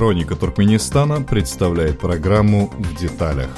Хроника Туркменистана представляет программу «В деталях».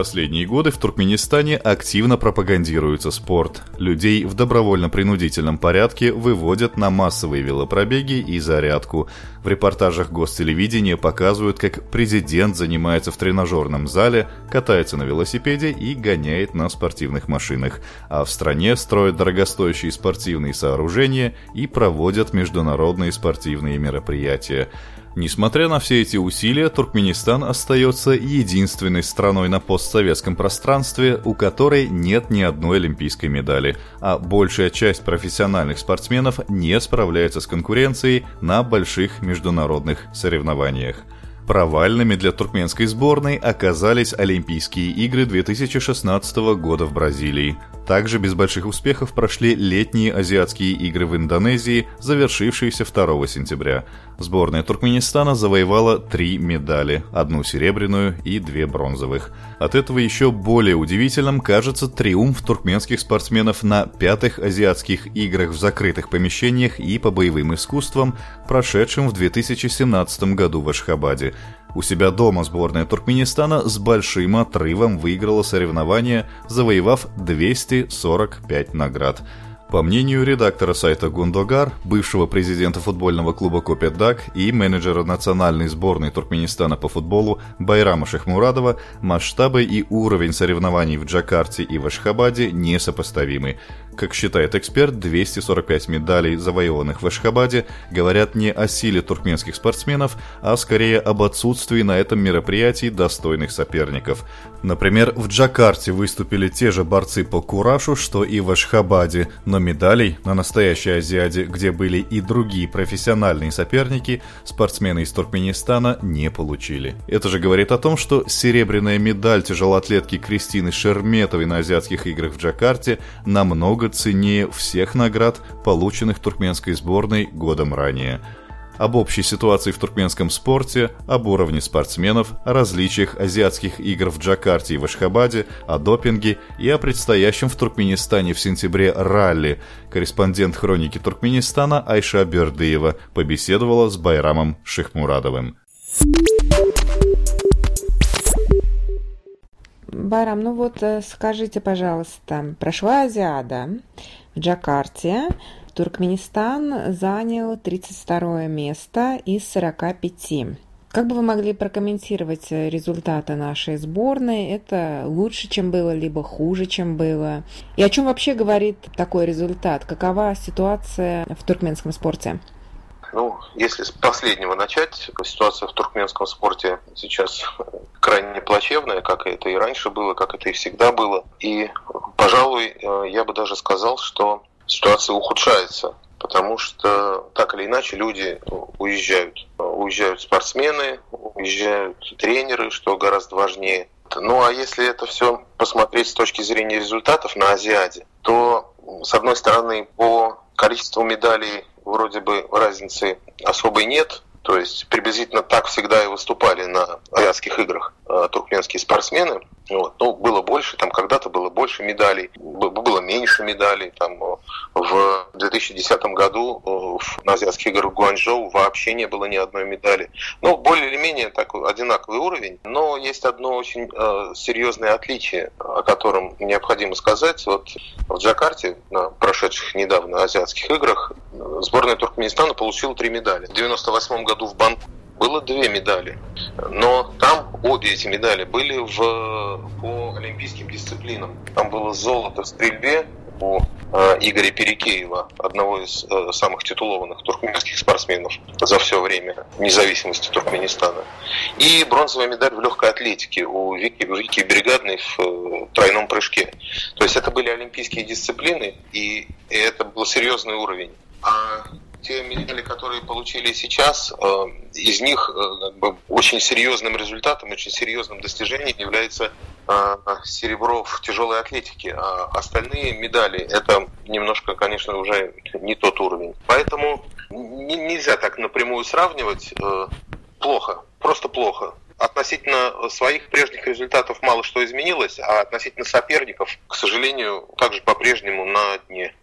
Последние годы в Туркменистане активно пропагандируется спорт. Людей в добровольно-принудительном порядке выводят на массовые велопробеги и зарядку. В репортажах гостелевидения показывают, как президент занимается в тренажерном зале, катается на велосипеде и гоняет на спортивных машинах. А в стране строят дорогостоящие спортивные сооружения и проводят международные спортивные мероприятия. Несмотря на все эти усилия, Туркменистан остается единственной страной на постсоветском пространстве, у которой нет ни одной олимпийской медали, а большая часть профессиональных спортсменов не справляется с конкуренцией на больших международных соревнованиях. Провальными для туркменской сборной оказались Олимпийские игры 2016 года в Бразилии. Также без больших успехов прошли летние азиатские игры в Индонезии, завершившиеся 2 сентября. Сборная Туркменистана завоевала три медали, одну серебряную и две бронзовых. От этого еще более удивительным кажется триумф туркменских спортсменов на пятых азиатских играх в закрытых помещениях и по боевым искусствам, прошедшем в 2017 году в Ашхабаде. У себя дома сборная Туркменистана с большим отрывом выиграла соревнования, завоевав 245 наград. По мнению редактора сайта Гундогар, бывшего президента футбольного клуба Копетдак и менеджера национальной сборной Туркменистана по футболу Байрама Шахмурадова, масштабы и уровень соревнований в Джакарте и в Ашхабаде несопоставимы. Как считает эксперт, 245 медалей, завоеванных в Ашхабаде, говорят не о силе туркменских спортсменов, а скорее об отсутствии на этом мероприятии достойных соперников. Например, в Джакарте выступили те же борцы по курашу, что и в Ашхабаде, но медалей на настоящей Азиаде, где были и другие профессиональные соперники, спортсмены из Туркменистана не получили. Это же говорит о том, что серебряная медаль тяжелоатлетки Кристины Шерметовой на азиатских играх в Джакарте намного ценнее всех наград, полученных туркменской сборной годом ранее – об общей ситуации в туркменском спорте, об уровне спортсменов, о различиях азиатских игр в Джакарте и в Ашхабаде, о допинге и о предстоящем в Туркменистане в сентябре ралли. Корреспондент хроники Туркменистана Айша Бердыева побеседовала с Байрамом Шихмурадовым. Байрам, ну вот э, скажите, пожалуйста, прошла Азиада в Джакарте, Туркменистан занял 32 место из 45. Как бы вы могли прокомментировать результаты нашей сборной? Это лучше, чем было, либо хуже, чем было? И о чем вообще говорит такой результат? Какова ситуация в туркменском спорте? Ну, если с последнего начать, ситуация в туркменском спорте сейчас крайне плачевная, как это и раньше было, как это и всегда было. И, пожалуй, э, я бы даже сказал, что ситуация ухудшается, потому что так или иначе люди уезжают. Уезжают спортсмены, уезжают тренеры, что гораздо важнее. Ну а если это все посмотреть с точки зрения результатов на Азиаде, то с одной стороны по количеству медалей вроде бы разницы особой нет, то есть приблизительно так всегда и выступали на азиатских играх э, туркменские спортсмены. Вот. Ну, было больше, там когда-то было больше медалей, было меньше медалей. Там, э, в 2010 году э, на азиатских играх Гуанчжоу вообще не было ни одной медали. Ну, более или менее такой одинаковый уровень, но есть одно очень э, серьезное отличие, о котором необходимо сказать. Вот в Джакарте, на прошедших недавно азиатских играх, сборная Туркменистана получила три медали. В 98 году в Баку было две медали, но там обе эти медали были в, по олимпийским дисциплинам. Там было золото в стрельбе у э, Игоря Перекеева, одного из э, самых титулованных туркменских спортсменов за все время независимости Туркменистана. И бронзовая медаль в легкой атлетике у Вики, Вики Бригадной в э, тройном прыжке. То есть это были олимпийские дисциплины, и, и это был серьезный уровень. А те медали, которые получили сейчас, э, из них э, как бы, очень серьезным результатом, очень серьезным достижением является э, серебро в тяжелой атлетике. А остальные медали это немножко, конечно, уже не тот уровень. Поэтому нельзя так напрямую сравнивать. Плохо, просто плохо относительно своих прежних результатов мало что изменилось, а относительно соперников, к сожалению, также по-прежнему на дне.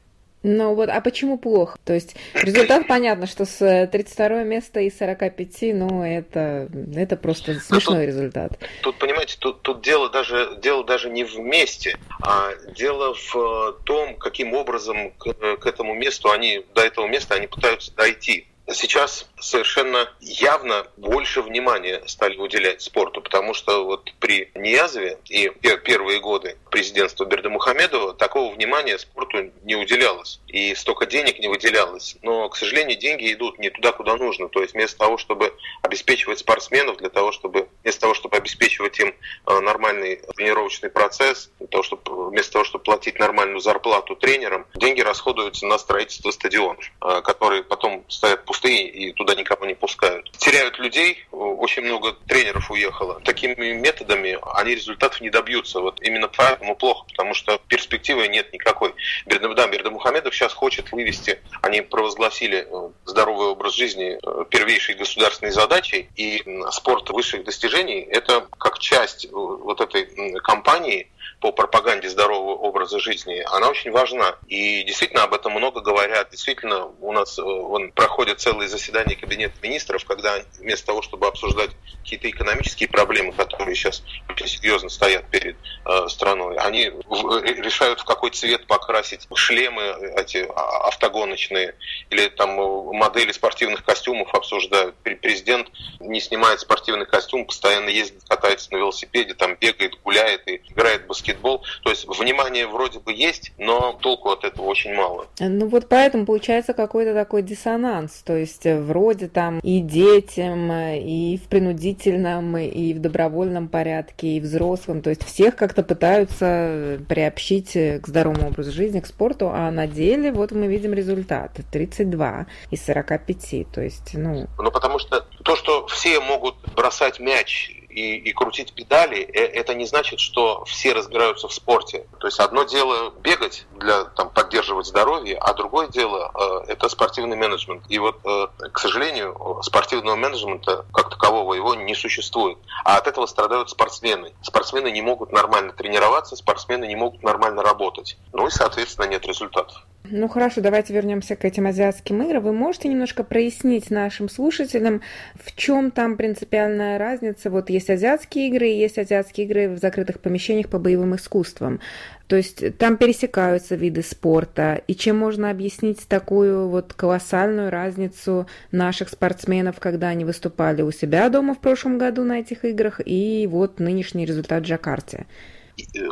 Ну вот, а почему плохо? То есть результат понятно, что с 32 места из 45, ну это, это просто ну, смешной тут, результат. Тут, понимаете, тут, тут дело, даже, дело даже не в месте, а дело в том, каким образом к, к этому месту они, до этого места они пытаются дойти сейчас совершенно явно больше внимания стали уделять спорту, потому что вот при Ниязове и первые годы президентства Бердамухамедова такого внимания спорту не уделялось. И столько денег не выделялось. Но, к сожалению, деньги идут не туда, куда нужно. То есть вместо того, чтобы обеспечивать спортсменов, для того, чтобы, вместо того, чтобы обеспечивать им э, нормальный тренировочный процесс, для того, чтобы, вместо того, чтобы платить нормальную зарплату тренерам, деньги расходуются на строительство стадионов, э, которые потом стоят пустые пустые и туда никого не пускают. Теряют людей, очень много тренеров уехало. Такими методами они результатов не добьются. Вот именно поэтому плохо, потому что перспективы нет никакой. Да, Бердамухамедов сейчас хочет вывести, они провозгласили э, здоровый образ жизни э, первейшей государственной задачей, и спорт высших достижений – это как часть э, вот этой кампании по пропаганде здорового образа жизни, она очень важна. И действительно об этом много говорят. Действительно, у нас он проходит целые заседания Кабинета министров, когда вместо того, чтобы обсуждать какие-то экономические проблемы, которые сейчас очень серьезно стоят перед э, страной, они решают, в какой цвет покрасить шлемы эти а, автогоночные или там модели спортивных костюмов обсуждают. Президент не снимает спортивный костюм, постоянно ездит, катается на велосипеде, там бегает, гуляет и играет в баскетбол. То есть внимание вроде бы есть, но толку от этого очень мало. Ну вот поэтому получается какой-то такой диссонанс. То есть вроде там и детям, и в принудительном, и в добровольном порядке, и взрослым. То есть всех как-то пытаются приобщить к здоровому образу жизни, к спорту, а на деле вот мы видим результат. 32 из 45. То есть, ну... Ну потому что то, что все могут бросать мяч и, и крутить педали, э, это не значит, что все разбираются в спорте. То есть одно дело бегать для там, поддерживать здоровье, а другое дело э, это спортивный менеджмент. И вот, э, к сожалению, спортивного менеджмента как такового его не существует. А от этого страдают спортсмены. Спортсмены не могут нормально тренироваться, спортсмены не могут нормально работать. Ну и, соответственно, нет результатов. Ну хорошо, давайте вернемся к этим азиатским играм. Вы можете немножко прояснить нашим слушателям, в чем там принципиальная разница? Вот есть азиатские игры и есть азиатские игры в закрытых помещениях по боевым искусствам. То есть там пересекаются виды спорта. И чем можно объяснить такую вот колоссальную разницу наших спортсменов, когда они выступали у себя дома в прошлом году на этих играх, и вот нынешний результат в Джакарте?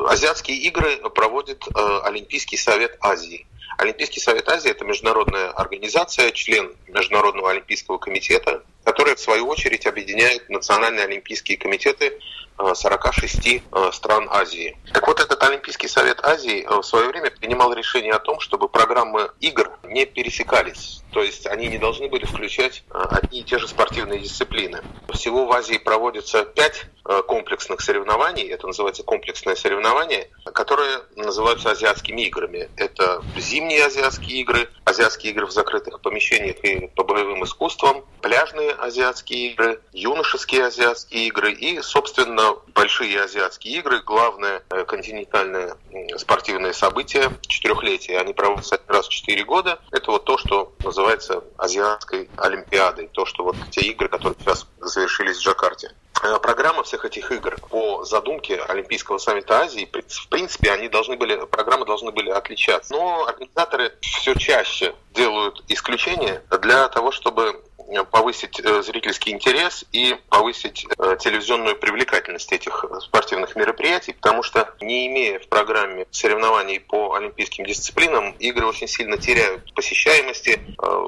Азиатские игры проводит э, Олимпийский совет Азии. Олимпийский совет Азии – это международная организация, член Международного олимпийского комитета, которая, в свою очередь, объединяет национальные олимпийские комитеты 46 э, э, стран Азии. Так вот, этот Олимпийский совет Азии э, в свое время принимал решение о том, чтобы программы игр не пересекались. То есть они не должны были включать одни и те же спортивные дисциплины. Всего в Азии проводится пять комплексных соревнований, это называется комплексное соревнование, которые называются азиатскими играми. Это зимние азиатские игры, азиатские игры в закрытых помещениях и по боевым искусствам, пляжные азиатские игры, юношеские азиатские игры и, собственно, большие азиатские игры. Главное э, континентальное спортивное событие четырехлетия. Они проводятся раз в четыре года. Это вот то, что называется азиатской олимпиадой. То, что вот те игры, которые сейчас завершились в Джакарте. Э, программа всех этих игр по задумке Олимпийского саммита Азии, в принципе, они должны были, программы должны были отличаться. Но организаторы все чаще делают исключения для того, чтобы повысить э, зрительский интерес и повысить э, телевизионную привлекательность этих спортивных мероприятий, потому что не имея в программе соревнований по олимпийским дисциплинам, игры очень сильно теряют посещаемости,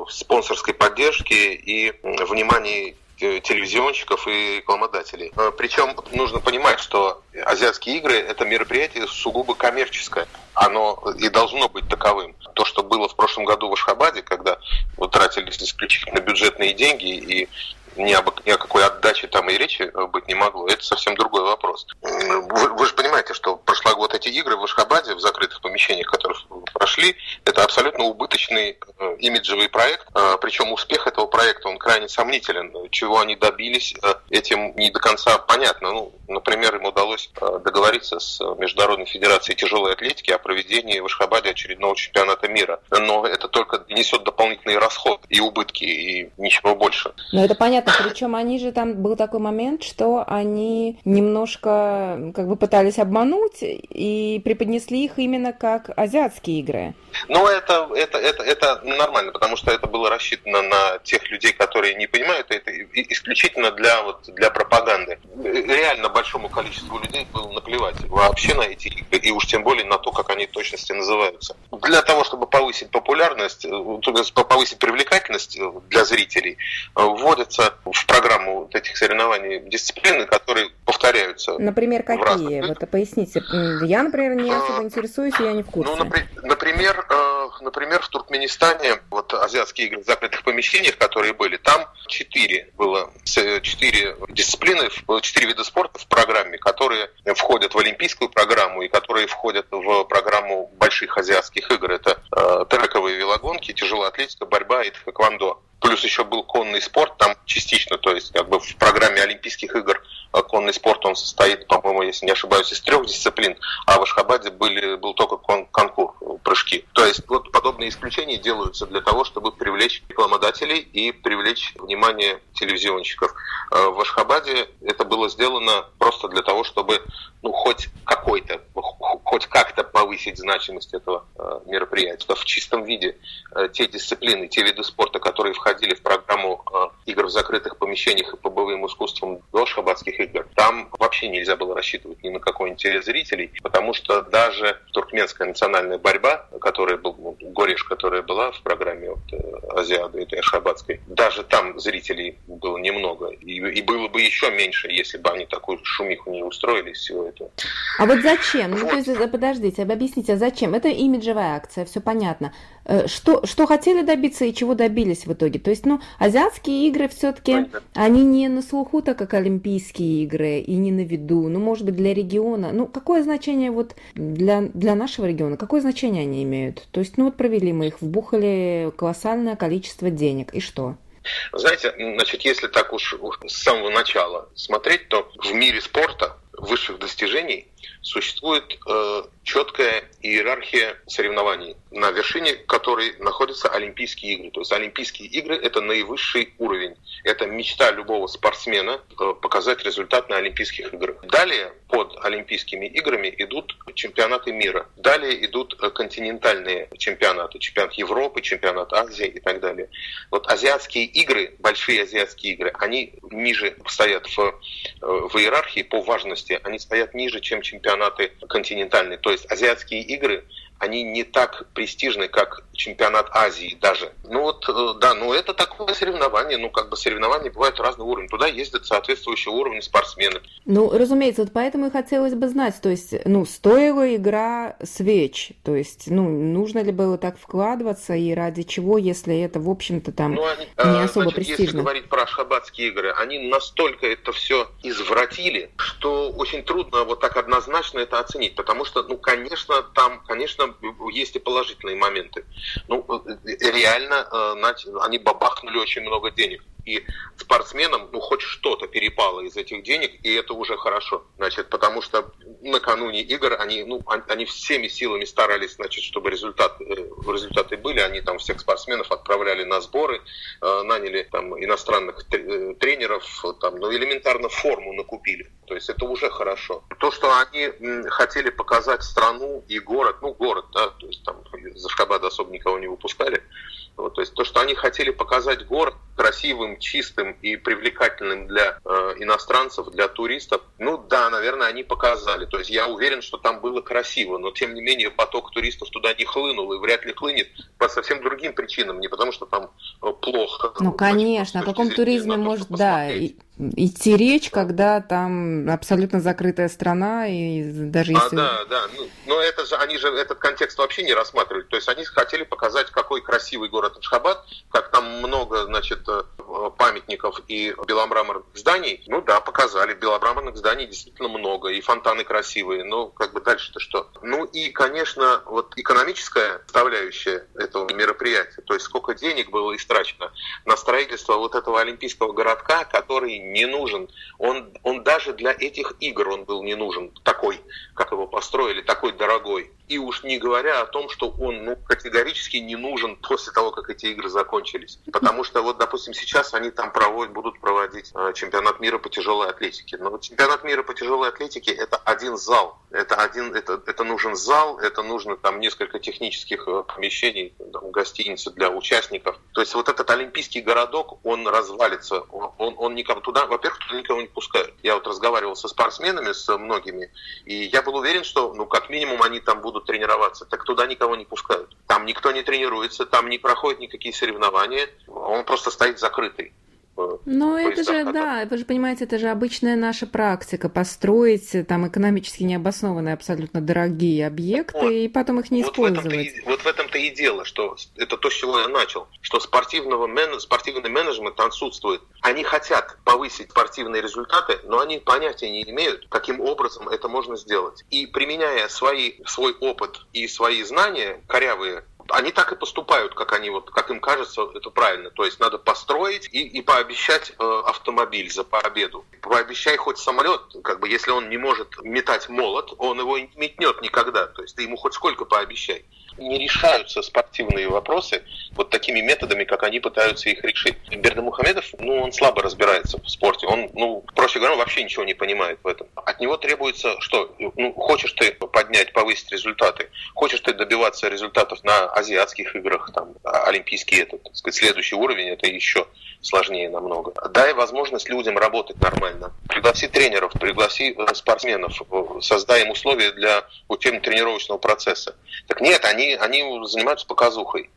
спонсорской поддержки и внимания телевизионщиков и рекламодателей. Э, Причем нужно понимать, что азиатские игры – это мероприятие сугубо коммерческое. Оно и должно быть таковым. То, что было в прошлом году в Ашхабаде, когда вот тратились исключительно бюджетные деньги и ни, об, ни о какой отдаче там и речи быть не могло. Это совсем другой вопрос. Вы, вы же понимаете, что прошлый год эти игры в Ашхабаде, в закрытых помещениях, которые прошли, Это абсолютно убыточный э, имиджевый проект, э, причем успех этого проекта, он крайне сомнителен. Чего они добились, э, этим не до конца понятно. Ну, например, им удалось договориться с Международной Федерацией тяжелой атлетики о проведении в Ашхабаде очередного чемпионата мира. Но это только несет дополнительный расход и убытки, и ничего больше. Ну, это понятно. Причем они же там был такой момент, что они немножко как бы пытались обмануть и преподнесли их именно как азиатские игры. Ну, это, это, это, это нормально, потому что это было рассчитано на тех людей, которые не понимают, это исключительно для, вот, для пропаганды. Реально большому количеству людей было наплевать вообще на эти игры, и уж тем более на то, как они в точности называются. Для того, чтобы повысить популярность, э, повысить привлекательность э, для зрителей, э, вводятся в программу вот этих соревнований дисциплины, которые повторяются. Например, какие? Вот поясните. Я, например, не особо интересуюсь, я не в курсе. Ну, например, например, в Туркменистане, вот азиатские игры в закрытых помещениях, которые были, там четыре было, четыре дисциплины, четыре вида спорта программе, которые входят в олимпийскую программу и которые входят в программу больших азиатских игр. Это э, трековые велогонки, тяжелая атлетика, борьба и тэквондо. Плюс еще был конный спорт там частично, то есть как бы в программе Олимпийских игр э, конный спорт он состоит, по-моему, если не ошибаюсь, из трех дисциплин, а в Ашхабаде были, был только кон конкур, прыжки. То есть вот подобные исключения делаются для того, чтобы привлечь рекламодателей и привлечь внимание телевизионщиков. Э, в Ашхабаде это было сделано просто для того, чтобы ну, хоть какой-то, хоть как-то повысить значимость этого э, мероприятия. В чистом виде те дисциплины, те виды спорта, которые входили в программу э, игр в закрытых помещениях и по боевым искусствам до шабатских игр, там вообще нельзя было рассчитывать ни на какой интерес зрителей, потому что даже туркменская национальная борьба, которая был, гореш, которая была в программе вот, э, Азиады, этой Ашхабадской, даже там зрителей было немного. И, и было бы еще меньше, если бы они такую шумиху не устроили из всего этого. А вот зачем? Вот. Ну, то есть, подождите, объясните, а зачем? Это имиджевая акция, все понятно. Э, что, что хотели добиться и чего добились в итоге? То есть, ну, азиатские игры все-таки, они не на слуху, так как Олимпийские игры, и не на виду. Ну, может быть, для региона. Ну, какое значение вот для, для нашего региона, какое значение они имеют? То есть, ну, вот провели мы их, вбухали колоссальное количество денег, и что? Знаете, значит, если так уж с самого начала смотреть, то в мире спорта высших достижений существует э, четкая иерархия соревнований, на вершине которой находятся Олимпийские игры. То есть Олимпийские игры – это наивысший уровень. Это мечта любого спортсмена э, показать результат на Олимпийских играх. Далее под Олимпийскими играми идут чемпионаты мира. Далее идут э, континентальные чемпионаты. Чемпионат Европы, чемпионат Азии и так далее. Вот азиатские игры, большие азиатские игры, они ниже стоят в, э, в иерархии по важности. Они стоят ниже, чем чемпионаты континентальные. То есть азиатские игры они не так престижны, как чемпионат Азии даже. Ну вот, э, да, ну это такое соревнование, ну как бы соревнования бывают разного уровня. Туда ездят соответствующего уровня спортсмены. Ну, разумеется, вот поэтому и хотелось бы знать, то есть, ну, стоила игра свеч, то есть, ну, нужно ли было так вкладываться и ради чего, если это, в общем-то, там ну, они, не особо значит, престижно. Если говорить про шабатские игры, они настолько это все извратили, что очень трудно вот так однозначно это оценить, потому что, ну, конечно, там, конечно, есть и положительные моменты. Ну, реально, э, они бабахнули очень много денег и спортсменам, ну, хоть что-то перепало из этих денег, и это уже хорошо, значит, потому что накануне игр они, ну, они всеми силами старались, значит, чтобы результат, э, результаты были, они там всех спортсменов отправляли на сборы, э, наняли там иностранных э, тренеров, там, ну, элементарно форму накупили, то есть это уже хорошо. То, что они хотели показать страну и город, ну, город, да, то есть там за Шкабада особо никого не выпускали, вот, то есть то, что они хотели показать город красивым, чистым и привлекательным для э, иностранцев, для туристов, ну да, наверное, они показали. То есть я уверен, что там было красиво, но тем не менее поток туристов туда не хлынул и вряд ли хлынет по совсем другим причинам, не потому что там э, плохо. Ну, конечно, о каком туризме может, да, и, идти речь, когда там абсолютно закрытая страна, и даже а, если... А, да, да, ну, но это же, они же этот контекст вообще не рассматривали, то есть они хотели показать, какой красивый город Ашхабад, как там много, значит, э, памятников и беломраморных зданий, ну да, показали, беломраморных зданий действительно много, и фонтаны красивые, но как бы дальше-то что? Ну и, конечно, вот экономическая составляющая этого мероприятия, то есть сколько денег было истрачено на строительство вот этого олимпийского городка, который не нужен. Он, он даже для этих игр он был не нужен, такой, как его построили, такой дорогой. И уж не говоря о том, что он ну, категорически не нужен после того, как эти игры закончились. Потому что вот, допустим, сейчас они там проводят, будут проводить э, чемпионат мира по тяжелой атлетике. Но чемпионат мира по тяжелой атлетике это один зал. Это, один, это, это нужен зал, это нужно там несколько технических э, помещений, там, гостиницы для участников. То есть вот этот олимпийский городок, он развалится. Он, он, он никому туда, во-первых, туда никого не пускают. Я вот разговаривал со спортсменами, с многими, и я был уверен, что, ну, как минимум, они там будут будут тренироваться, так туда никого не пускают. Там никто не тренируется, там не проходят никакие соревнования, он просто стоит закрытый. Но это же, да, вы же понимаете, это же обычная наша практика, построить там экономически необоснованные, абсолютно дорогие объекты вот, и потом их не вот использовать. В и, вот в этом-то и дело, что это то, с чего я начал, что спортивного мен, спортивный менеджмент отсутствует. Они хотят повысить спортивные результаты, но они понятия не имеют, каким образом это можно сделать. И применяя свои, свой опыт и свои знания, корявые, они так и поступают, как они вот, как им кажется, это правильно. То есть надо построить и, и пообещать э, автомобиль за победу. Пообещай хоть самолет, как бы если он не может метать молот, он его не метнет никогда. То есть ты ему хоть сколько пообещай не решаются спортивные вопросы вот такими методами, как они пытаются их решить. Бердамухамедов, ну, он слабо разбирается в спорте. Он, ну, проще говоря, вообще ничего не понимает в этом. От него требуется, что, ну, хочешь ты поднять, повысить результаты, хочешь ты добиваться результатов на азиатских играх, там, олимпийский этот, так сказать, следующий уровень, это еще сложнее намного. Дай возможность людям работать нормально. Пригласи тренеров, пригласи э, спортсменов, э, создай им условия для учебно-тренировочного процесса. Так нет, они, они занимаются показухой.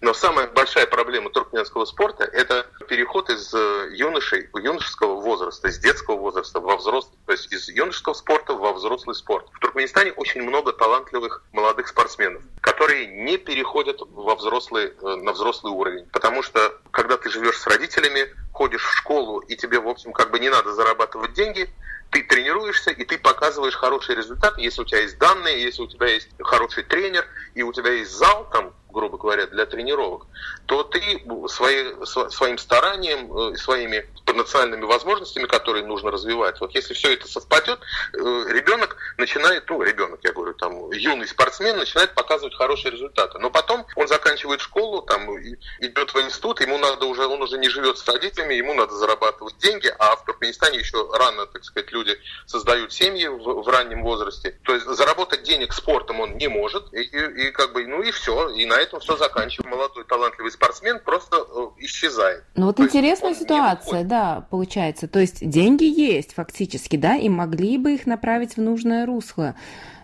Но самая большая проблема туркменского спорта – это переход из э, юношей, юношеского возраста, из детского возраста во взрослый, то есть из юношеского спорта во взрослый спорт. В Туркменистане очень много талантливых молодых спортсменов, которые не переходят во взрослый, э, на взрослый уровень. Потому что, когда ты живешь с родителями, ходишь в школу, и тебе, в общем, как бы не надо зарабатывать деньги, ты тренируешься, и ты показываешь хороший результат, если у тебя есть данные, если у тебя есть хороший тренер, и у тебя есть зал, там, грубо говоря, для тренировок, то ты свои, своим старанием, э, своими национальными возможностями, которые нужно развивать, вот если все это совпадет, э, ребенок начинает, ну, ребенок, я говорю, там, юный спортсмен начинает показывать хорошие результаты. Но потом он заканчивает школу, там, идет в институт, ему надо уже, он уже не живет с родителями, ему надо зарабатывать деньги, а в Туркменистане еще рано, так сказать, люди создают семьи в, в раннем возрасте. То есть заработать денег спортом он не может, и, и, и как бы, ну и все, и на этом все заканчивается. Молодой талантливый спортсмен просто э, исчезает. Ну вот То интересная ситуация, да, получается. То есть деньги есть фактически, да, и могли бы их направить в нужное русло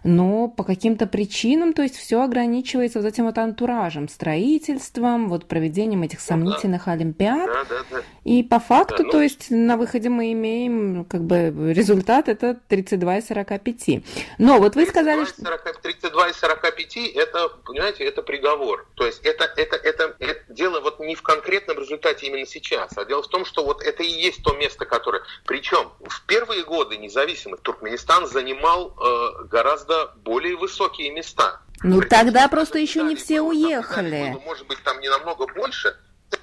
но по каким-то причинам, то есть все ограничивается вот этим вот антуражем, строительством, вот проведением этих сомнительных олимпиад. Да, да, да. И по факту, да, ну... то есть на выходе мы имеем как бы результат это 32 из 45. Но вот вы сказали, что... 32 из 45 это, понимаете, это приговор. То есть это, это, это, это дело вот не в конкретном результате именно сейчас, а дело в том, что вот это и есть то место, которое... Причем в первые годы независимых Туркменистан занимал э, гораздо гораздо более высокие места. Ну тогда просто еще не все уехали. Может быть, там не намного больше,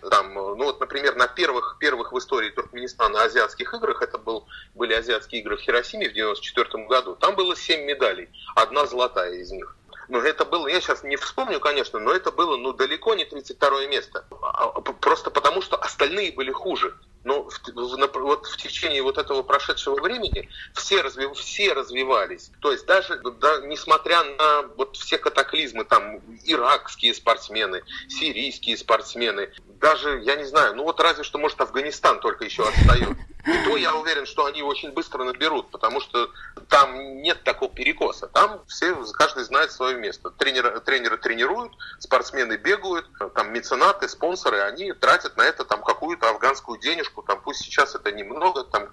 там, ну вот, например, на первых, первых в истории Туркменистана азиатских играх, это был, были азиатские игры в Хиросиме в 94 году, там было 7 медалей, одна золотая из них. Но это было, я сейчас не вспомню, конечно, но это было ну, далеко не 32 место. А, а, просто потому, что остальные были хуже. Но в, в, вот в течение вот этого прошедшего времени все, разви, все развивались. То есть даже да, несмотря на вот все катаклизмы, там иракские спортсмены, сирийские спортсмены, даже, я не знаю, ну вот разве что, может, Афганистан только еще отстает. И то я уверен, что они очень быстро наберут, потому что там нет такого перекоса. Там все, каждый знает свое место. Тренеры, тренеры тренируют, спортсмены бегают, там меценаты, спонсоры, они тратят на это там какую-то афганскую денежку, там пусть сейчас это немного, там,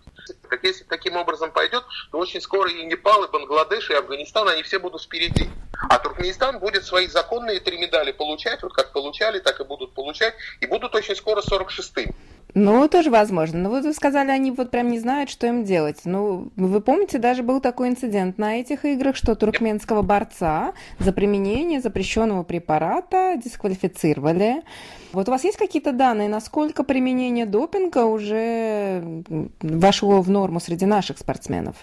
как если таким образом пойдет, то очень скоро и Непал, и Бангладеш, и Афганистан, они все будут впереди. А Туркменистан будет свои законные три медали получать, вот как получали, так и будут получать, и будут очень скоро 46-м. Ну, тоже возможно. Но вот вы сказали, они вот прям не знают, что им делать. Ну, вы помните, даже был такой инцидент на этих играх, что туркменского борца за применение запрещенного препарата дисквалифицировали. Вот у вас есть какие-то данные, насколько применение допинга уже вошло в норму среди наших спортсменов?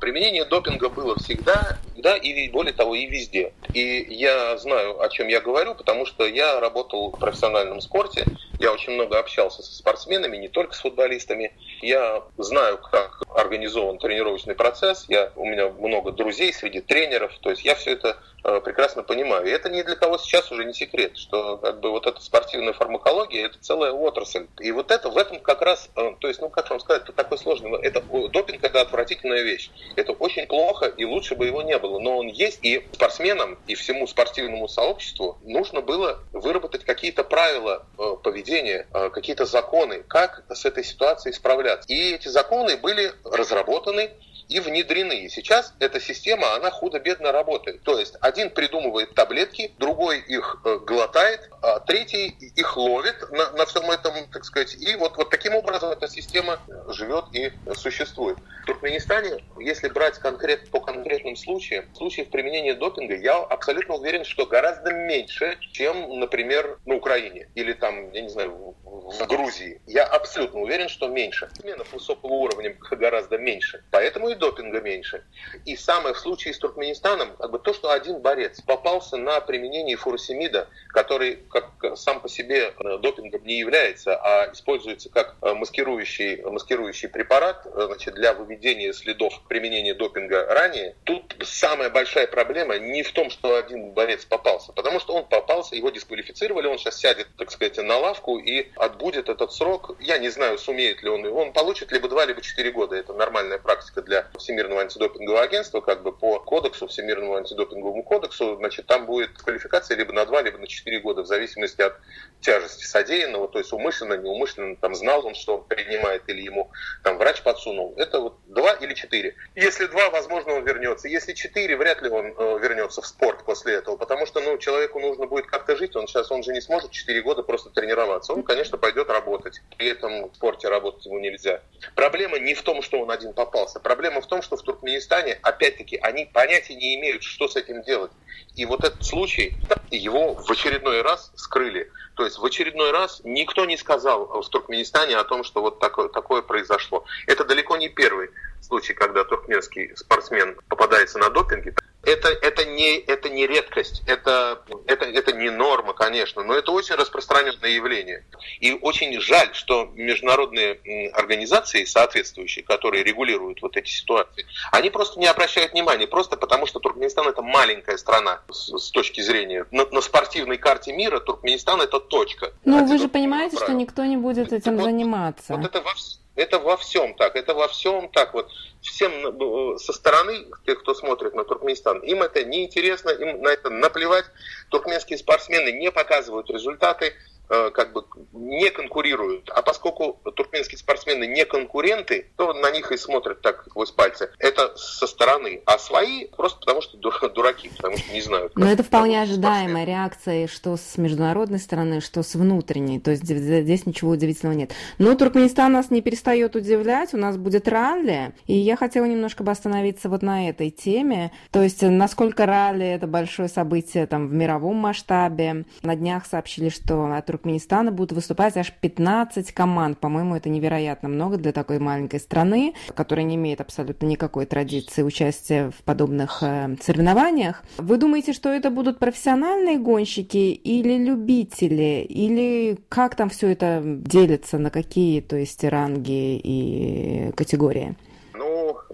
Применение допинга было всегда, да, и более того, и везде. И я знаю, о чем я говорю, потому что я работал в профессиональном спорте, я очень много общался со спортсменами, не только с футболистами. Я знаю, как организован тренировочный процесс, я, у меня много друзей среди тренеров, то есть я все это э, прекрасно понимаю. И это ни для кого сейчас уже не секрет, что как бы вот эта спортивная фармакология это целая отрасль. И вот это в этом как раз, э, то есть, ну как вам сказать, это такой сложный, это допинг это отвратительная вещь. Это очень плохо, и лучше бы его не было. Но он есть, и спортсменам, и всему спортивному сообществу нужно было выработать какие-то правила э, поведения, э, какие-то законы, как с этой ситуацией справляться. И эти законы были разработаны и внедрены. И сейчас эта система, она худо-бедно работает. То есть один придумывает таблетки, другой их э, глотает, а третий их ловит на, на всем этом, так сказать. И вот, вот таким образом эта система живет и существует. В Туркменистане, если брать конкрет, по конкретным случаям, случаев применения допинга, я абсолютно уверен, что гораздо меньше, чем, например, на Украине или там, я не знаю, в Грузии. Я абсолютно уверен, что меньше. Сменов высокого уровня гораздо меньше. Поэтому и допинга меньше. И самое в случае с Туркменистаном, как бы то, что один борец попался на применение фуросемида, который как сам по себе э, допингом не является, а используется как э, маскирующий, маскирующий препарат э, значит, для выведения следов применения допинга ранее, тут самая большая проблема не в том, что один борец попался, потому что он попался, его дисквалифицировали, он сейчас сядет, так сказать, на лавку и отбудет этот срок. Я не знаю, сумеет ли он, он получит либо два, либо четыре года. Это нормальная практика для Всемирного антидопингового агентства, как бы по кодексу, Всемирному антидопинговому кодексу, значит, там будет квалификация либо на два, либо на четыре года, в зависимости от тяжести содеянного, то есть умышленно, неумышленно, там знал он, что он принимает, или ему там врач подсунул. Это вот два или четыре. Если два, возможно, он вернется. Если четыре, вряд ли он э, вернется в спорт после этого, потому что, ну, человеку нужно будет как-то жить, он сейчас, он же не сможет четыре года просто тренироваться. Он, конечно, пойдет работать. При этом в спорте работать ему нельзя. Проблема не в том, что он один попался. Проблема в том, что в Туркменистане, опять-таки, они понятия не имеют, что с этим делать. И вот этот случай, его в очередной раз скрыли. То есть в очередной раз никто не сказал в Туркменистане о том, что вот такое, такое произошло. Это далеко не первый случай, когда туркменский спортсмен попадается на допинге это, это, не, это не редкость, это, это, это не норма, конечно, но это очень распространенное явление. И очень жаль, что международные организации соответствующие, которые регулируют вот эти ситуации, они просто не обращают внимания, просто потому что Туркменистан это маленькая страна с, с точки зрения. На, на спортивной карте мира Туркменистан это точка. Ну вы же понимаете, правил. что никто не будет этим вот, заниматься. Вот это во, это во всем так, это во всем так. Вот всем э, со стороны, тех, кто смотрит на Туркменистан, им это неинтересно, им на это наплевать. Туркменские спортсмены не показывают результаты, как бы не конкурируют. А поскольку туркменские спортсмены не конкуренты, то на них и смотрят так сквозь пальцы. Это со стороны. А свои просто потому что дураки, потому что не знают. Но это вполне ожидаемая реакция, что с международной стороны, что с внутренней. То есть здесь ничего удивительного нет. Но Туркменистан нас не перестает удивлять. У нас будет ралли. И я хотела немножко бы остановиться вот на этой теме. То есть насколько ралли это большое событие там в мировом масштабе. На днях сообщили, что от Туркменистана будут выступать аж 15 команд. По-моему, это невероятно много для такой маленькой страны, которая не имеет абсолютно никакой традиции участия в подобных э, соревнованиях. Вы думаете, что это будут профессиональные гонщики или любители? Или как там все это делится, на какие, то есть, ранги и категории?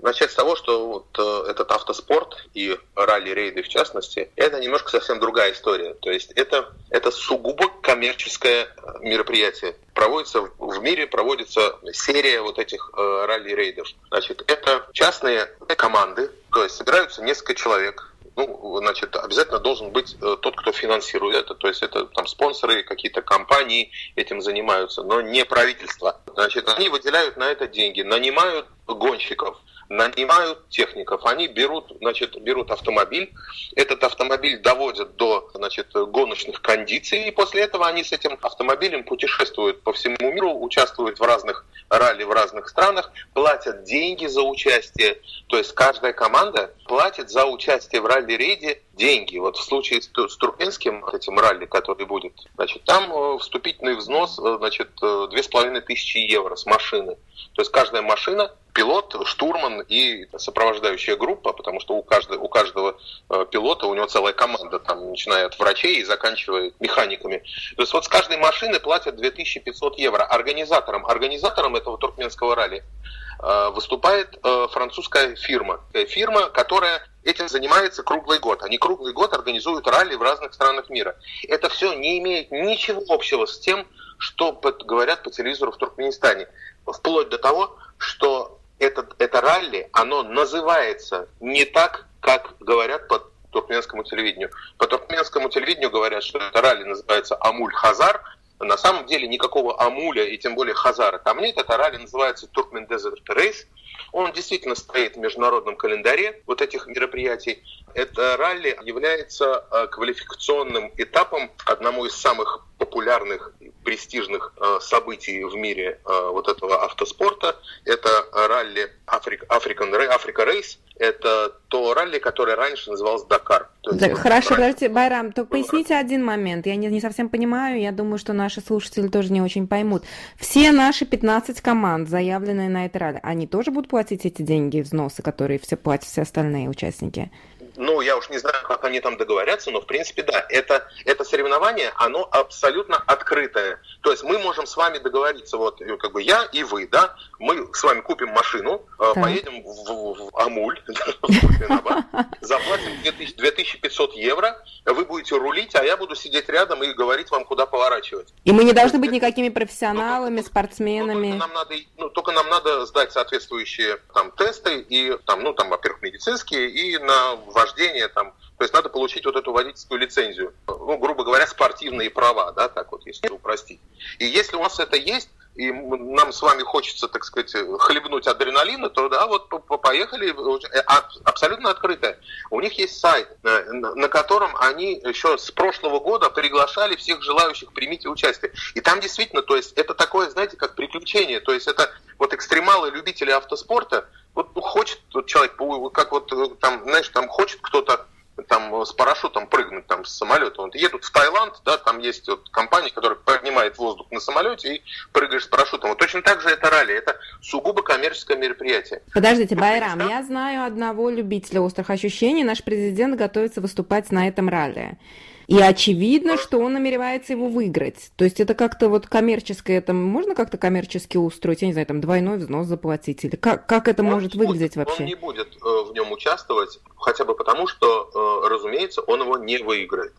Начать с того, что вот э, этот автоспорт и ралли-рейды в частности, это немножко совсем другая история. То есть это, это сугубо коммерческая мероприятие. Проводится в мире проводится серия вот этих э, ралли-рейдов. Значит, это частные команды, то есть собираются несколько человек, ну, значит, обязательно должен быть э, тот, кто финансирует это, то есть это там спонсоры, какие-то компании этим занимаются, но не правительство. Значит, они выделяют на это деньги, нанимают гонщиков, нанимают техников, они берут, значит, берут автомобиль, этот автомобиль доводят до значит, гоночных кондиций, и после этого они с этим автомобилем путешествуют по всему миру, участвуют в разных ралли в разных странах, платят деньги за участие, то есть каждая команда платит за участие в ралли-рейде деньги. Вот в случае с, туркменским этим ралли, который будет, значит, там э, вступительный взнос, э, значит, э, две с половиной тысячи евро с машины. То есть каждая машина пилот, штурман и сопровождающая группа, потому что у каждого, у каждого э, пилота у него целая команда, там, начиная от врачей и заканчивая механиками. То есть вот с каждой машины платят 2500 евро организаторам. Организатором этого туркменского ралли э, выступает э, французская фирма. Фирма, которая этим занимается круглый год. Они круглый год организуют ралли в разных странах мира. Это все не имеет ничего общего с тем, что говорят по телевизору в Туркменистане. Вплоть до того, что этот, это ралли, оно называется не так, как говорят по туркменскому телевидению. По туркменскому телевидению говорят, что это ралли называется Амуль-Хазар. На самом деле никакого Амуля и тем более Хазара там нет. Это ралли называется Туркмен Desert Race. Он действительно стоит в международном календаре вот этих мероприятий. Это ралли является э, квалификационным этапом одному из самых популярных престижных э, событий в мире э, вот этого автоспорта. Это ралли Африка, African, Africa Race. Это то ралли, которое раньше называлось Дакар. Да, хорошо, подождите, Байрам, то поясните один момент. Я не, не совсем понимаю, я думаю, что наши слушатели тоже не очень поймут. Все наши 15 команд, заявленные на это ралли, они тоже будут платить эти деньги, взносы, которые все платят все остальные участники? Ну, я уж не знаю, как они там договорятся, но в принципе, да, это, это соревнование, оно абсолютно открытое. То есть мы можем с вами договориться, вот, как бы я и вы, да, мы с вами купим машину, э, так. поедем в, в Амуль, заплатим 2500 евро, вы будете рулить, а я буду сидеть рядом и говорить вам, куда поворачивать. И мы не должны быть никакими профессионалами, спортсменами. Только нам надо, ну, только нам надо сдать соответствующие там тесты и там, ну, там, во-первых, медицинские и на вождение там, то есть надо получить вот эту водительскую лицензию, ну, грубо говоря, спортивные права, да, так вот, если упростить. И если у вас это есть, и нам с вами хочется, так сказать, хлебнуть адреналина, то да, вот поехали, э, абсолютно открытое. У них есть сайт, э, на котором они еще с прошлого года приглашали всех желающих примите участие. И там действительно, то есть это такое, знаете, как приключение, то есть это вот экстремалы, любители автоспорта, вот хочет вот человек, как вот э, там, знаешь, там хочет кто-то там с парашютом прыгнуть там с самолета. Вот едут в Таиланд, да, там есть вот компания, которая поднимает воздух на самолете и прыгаешь с парашютом. Вот точно так же это ралли, это сугубо коммерческое мероприятие. Подождите, Байрам, я знаю одного любителя острых ощущений, наш президент готовится выступать на этом ралли. И очевидно, что он намеревается его выиграть. То есть это как-то вот коммерческое, это можно как-то коммерчески устроить, я не знаю, там двойной взнос заплатить, или как, как это он может выглядеть будет, вообще? Он не будет э, в нем участвовать, хотя бы потому, что, э, разумеется, он его не выиграет.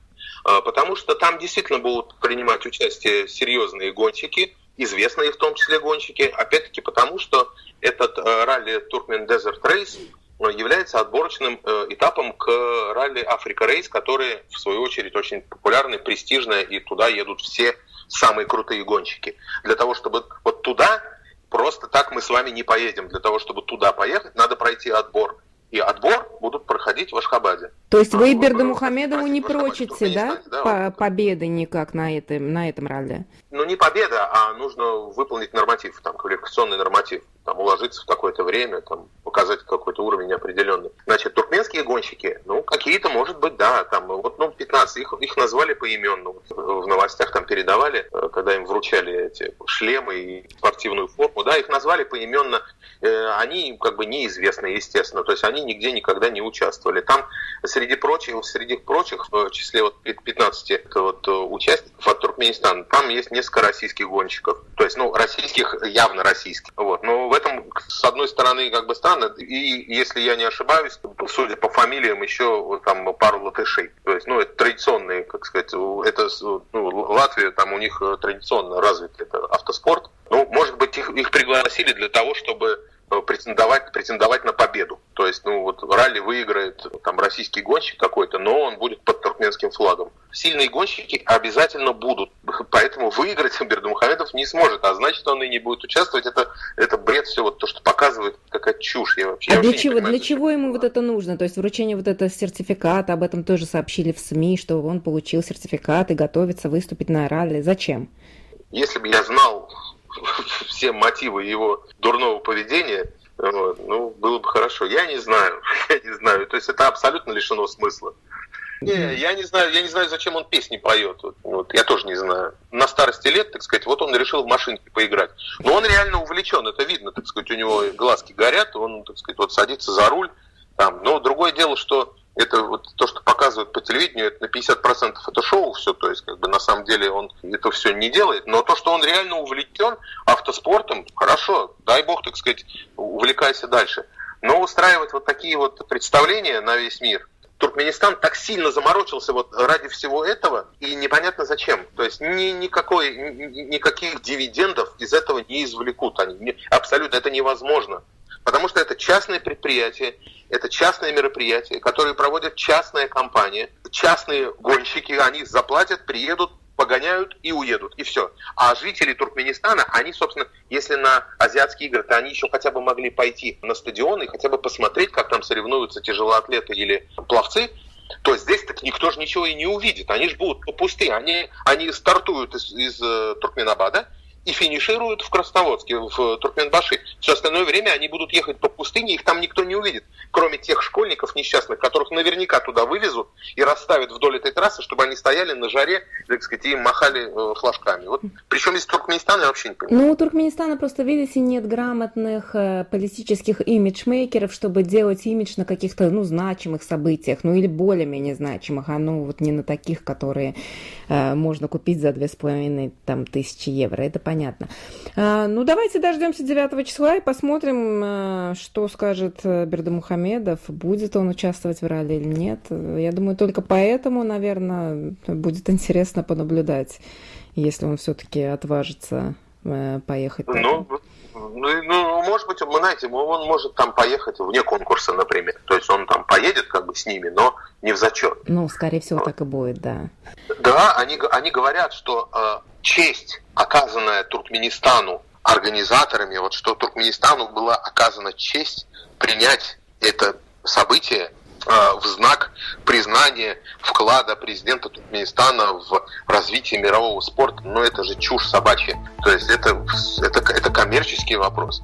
Э, потому что там действительно будут принимать участие серьезные гонщики, известные в том числе гонщики, опять-таки потому, что этот э, ралли Turkmen Desert Race является отборочным э, этапом к ралли Африка Рейс, который, в свою очередь, очень популярный, престижный, и туда едут все самые крутые гонщики. Для того, чтобы вот туда просто так мы с вами не поедем. Для того, чтобы туда поехать, надо пройти отбор и отбор будут проходить в Ашхабаде. То есть вы Берду Мухамедову не прочите, да, да по вот. победы никак на этом, на этом ралли? Ну, не победа, а нужно выполнить норматив, там, квалификационный норматив, там, уложиться в какое-то время, там, показать какой-то уровень определенный. Значит, туркменские гонщики, ну, какие-то, может быть, да, там, вот, ну, 15, их, их назвали поименно. В новостях там передавали, э, когда им вручали эти шлемы и спортивную форму, да, их назвали поименно Э, они как бы неизвестны, естественно, то есть они нигде никогда не участвовали. Там среди прочих, среди прочих, в числе вот 15 вот, э, участников от Туркменистана, там есть несколько российских гонщиков, то есть, ну, российских, явно российских. Вот. Но в этом, с одной стороны, как бы странно, и если я не ошибаюсь, судя по фамилиям, еще там пару латышей. То есть, ну, это традиционные, как сказать, это ну, Латвия, там у них традиционно развит это автоспорт. Ну, может быть, их, их пригласили для того, чтобы Э, претендовать, претендовать на победу. То есть, ну вот ралли выиграет там российский гонщик какой-то, но он будет под туркменским флагом. Сильные гонщики обязательно будут, поэтому выиграть Бердумухамедов не сможет, а значит он и не будет участвовать. Это, это бред все, вот то, что показывает какая чушь. Я вообще, а я для вообще чего, понимаю, для чего ему вот это нужно? То есть вручение вот этого сертификата, об этом тоже сообщили в СМИ, что он получил сертификат и готовится выступить на ралли. Зачем? Если бы я знал все мотивы его дурного поведения, вот, ну, было бы хорошо. Я не знаю, я не знаю. То есть это абсолютно лишено смысла. Не, я не знаю, я не знаю, зачем он песни поет. Вот, вот, я тоже не знаю. На старости лет, так сказать, вот он решил в машинке поиграть. Но он реально увлечен, это видно, так сказать, у него глазки горят, он, так сказать, вот садится за руль. Там. Но другое дело, что это вот то, что показывают по телевидению, это на 50% это шоу все, то есть как бы на самом деле он это все не делает, но то, что он реально увлечен автоспортом, хорошо, дай бог, так сказать, увлекайся дальше. Но устраивать вот такие вот представления на весь мир, Туркменистан так сильно заморочился вот ради всего этого, и непонятно зачем. То есть ни, никакой, ни, никаких дивидендов из этого не извлекут они. Абсолютно это невозможно. Потому что это частное предприятие, это частное мероприятие, которое проводят частная компания, частные гонщики, они заплатят, приедут, погоняют и уедут, и все. А жители Туркменистана, они, собственно, если на азиатские игры, то они еще хотя бы могли пойти на стадион и хотя бы посмотреть, как там соревнуются тяжелоатлеты или пловцы, то здесь так никто же ничего и не увидит. Они же будут пусты. Они, они стартуют из, из э, Туркменабада, и финишируют в Красноводске, в Туркменбаши. Все остальное время они будут ехать по пустыне, их там никто не увидит, кроме тех школьников несчастных, которых наверняка туда вывезут и расставят вдоль этой трассы, чтобы они стояли на жаре, так сказать, и махали э, флажками. Вот, причем из Туркменистана я вообще не понимаю. Ну, у Туркменистана просто, видите, нет грамотных э, политических имиджмейкеров, чтобы делать имидж на каких-то, ну, значимых событиях, ну, или более-менее значимых, а ну, вот не на таких, которые э, можно купить за две с половиной там тысячи евро. Это понятно понятно. А, ну, давайте дождемся 9 числа и посмотрим, а, что скажет э, Бердамухамедов. Будет он участвовать в ралли или нет. Я думаю, только поэтому, наверное, будет интересно понаблюдать, если он все-таки отважится э, поехать. Ну, ну, ну, может быть, вы знаете, он может там поехать вне конкурса, например. То есть он там поедет как бы с ними, но не в зачет. Ну, скорее всего, вот. так и будет, да. Да, они, они говорят, что э, честь, оказанная Туркменистану организаторами, вот что Туркменистану была оказана честь принять это событие в знак признания вклада президента Туркменистана в развитие мирового спорта, но это же чушь собачья. То есть это, это, это коммерческий вопрос.